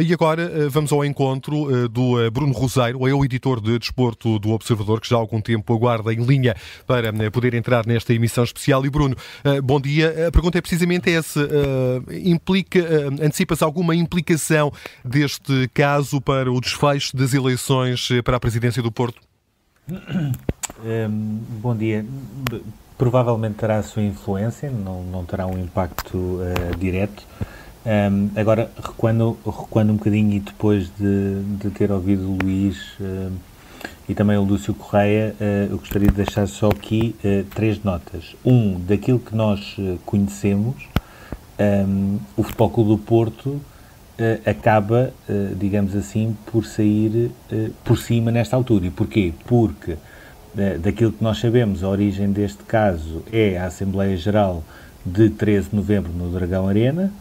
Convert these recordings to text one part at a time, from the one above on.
E agora eh, vamos ao encontro eh, do eh, Bruno Roseiro, é o editor de desporto do Observador, que já há algum tempo aguarda em linha para poder entrar nesta emissão especial. E Bruno, bom dia. A pergunta é precisamente essa. Implica, antecipa-se alguma implicação deste caso para o desfecho das eleições para a presidência do Porto? Um, bom dia. Provavelmente terá a sua influência, não, não terá um impacto uh, direto um, agora, recuando, recuando um bocadinho e depois de, de ter ouvido o Luís e também o Lúcio Correia, uh, eu gostaria de deixar só aqui uh, três notas. Um, daquilo que nós conhecemos, um, o Futebol Clube do Porto acaba, digamos assim, por sair por cima nesta altura. E porquê? Porque daquilo que nós sabemos, a origem deste caso é a Assembleia Geral de 13 de novembro no Dragão Arena,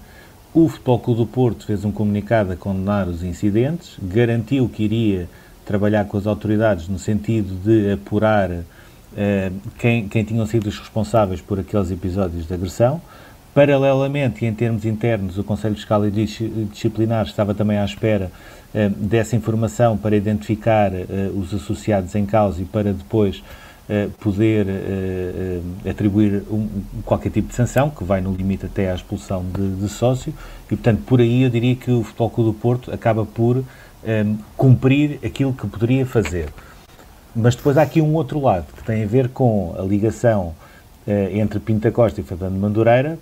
o Futebol Clube do Porto fez um comunicado a condenar os incidentes, garantiu que iria trabalhar com as autoridades no sentido de apurar uh, quem, quem tinham sido os responsáveis por aqueles episódios de agressão. Paralelamente, e em termos internos, o Conselho Fiscal e Disciplinar estava também à espera uh, dessa informação para identificar uh, os associados em causa e para depois poder uh, atribuir um, qualquer tipo de sanção, que vai no limite até à expulsão de, de, sócio, e portanto por aí eu diria que o Futebol Clube do Porto acaba por um, cumprir aquilo que poderia fazer. Mas depois há aqui um outro lado, que tem a ver com a ligação entre Pinta Costa e Fernando Madureira,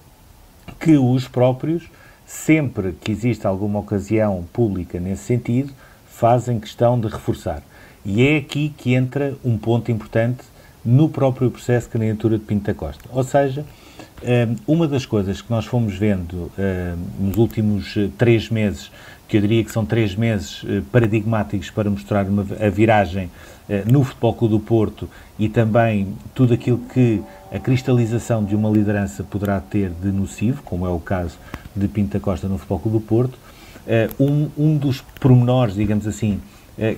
que os próprios, sempre que existe alguma ocasião pública nesse sentido, fazem questão de reforçar. E é aqui que entra um ponto importante no próprio processo de candidatura de Pinto da Costa. Ou seja, eh, uma das coisas que nós fomos vendo eh, nos últimos eh, três meses, que eu diria que são três meses paradigmáticos para mostrar uma, a viragem no Futebol Clube do Porto e também tudo aquilo que a cristalização de uma liderança poderá ter de nocivo, como é o caso de Pinto da Costa no Futebol Clube do Porto, um, um dos pormenores, digamos assim,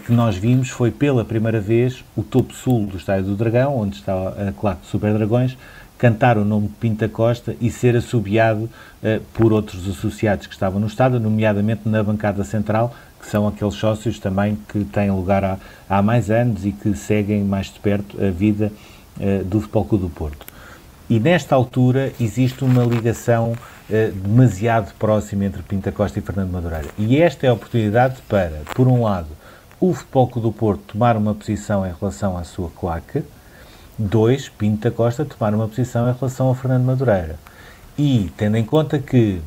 que nós vimos foi pela primeira vez o topo sul do Estádio do Dragão, onde está a claque de Super Dragões, cantar o nome de Pinta Costa e ser assobiado uh, por outros associados que estavam no estádio, nomeadamente na bancada central, que são aqueles sócios também que têm lugar há, há mais anos e que seguem mais de perto a vida uh, do Futebol do Porto. E nesta altura existe uma ligação uh, demasiado próxima entre Pinta Costa e Fernando Madureira. E esta é a oportunidade para, por um lado, o Futebol do Porto tomar uma posição em relação à sua claque, dois, Pinto da Costa tomar uma posição em relação a Fernando Madureira. E, tendo em conta que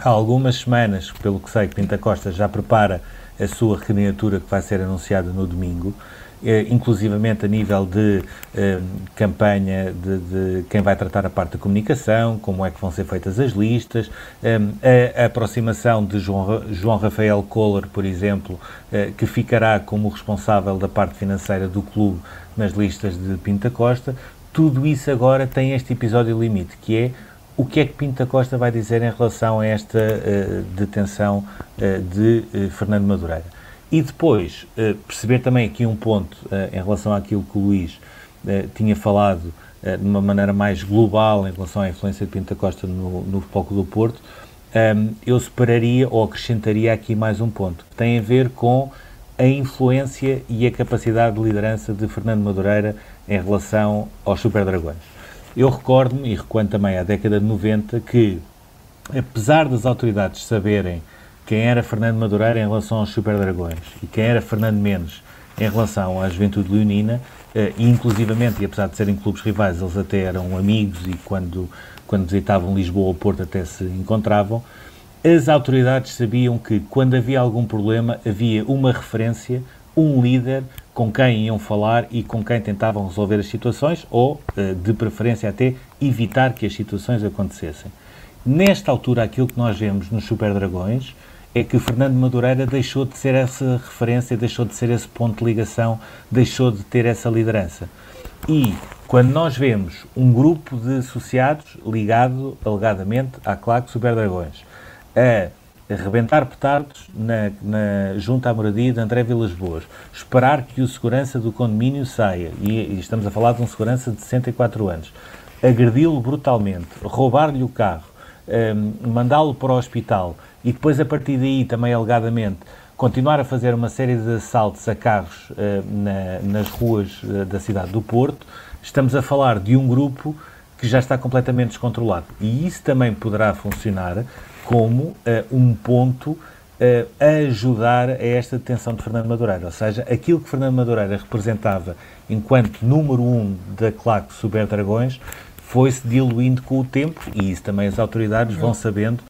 há algumas semanas, pelo que sei, Pinto da Costa já prepara a sua candidatura que vai ser anunciada no domingo, inclusivamente a nível de eh, campanha de, de, quem vai tratar a parte da comunicação, como é que vão ser feitas as listas, eh, a, aproximação de João, João Rafael Kohler, por exemplo, eh, que ficará como responsável da parte financeira do clube nas listas de Pinta Costa, tudo isso agora tem este episódio limite, que é o que é que Pinta Costa vai dizer em relação a esta uh, detenção uh, de uh, Fernando Madureira. E depois, uh, perceber também aqui um ponto uh, em relação àquilo que o Luís uh, tinha falado de uma maneira mais global em relação à influência de Pinta Costa no, no do Porto, um, ehm, eu separaria ou acrescentaria aqui mais um ponto, que tem a ver com a influência e a capacidade de liderança de Fernando Madureira em relação aos Super Dragões. Eu recordo-me, e recuando também à década de 90, que, apesar das autoridades saberem quem era Fernando Madureira em relação aos Super Dragões e quem era Fernando Mendes em relação à Juventude Leonina, eh, e inclusivamente, e apesar de serem clubes rivais, eles até eram amigos e quando, quando visitavam Lisboa ou Porto até se encontravam, as autoridades sabiam que quando havia algum problema havia uma referência, um líder com quem iam falar e com quem tentavam resolver as situações ou, eh, de preferência, até evitar que as situações acontecessem. Nesta altura, aquilo que nós vemos nos Super Dragões é que Fernando Madureira deixou de ser essa referência, deixou de ser esse ponto de ligação, deixou de ter essa liderança. E quando nós vemos um grupo de associados ligado, alegadamente, à Claque Super Dragões, a arrebentar petardos na, na, junto à moradia de André Vilas Boas, esperar que o segurança do condomínio saia, e, e estamos a falar de um segurança de 64 anos, agredi-lo brutalmente, roubar-lhe o carro, mandá-lo para o hospital e depois, a partir daí, também alegadamente, continuar a fazer uma série de assaltos a carros uh, na, nas ruas uh, da cidade do Porto, estamos a falar de um grupo que já está completamente descontrolado. E isso também poderá funcionar como uh, um ponto a ajudar a esta detenção de Fernando Madureira. Ou seja, aquilo que Fernando Madureira representava enquanto número um da claque Super Dragões foi-se diluindo com o tempo e isso também as autoridades vão sabendo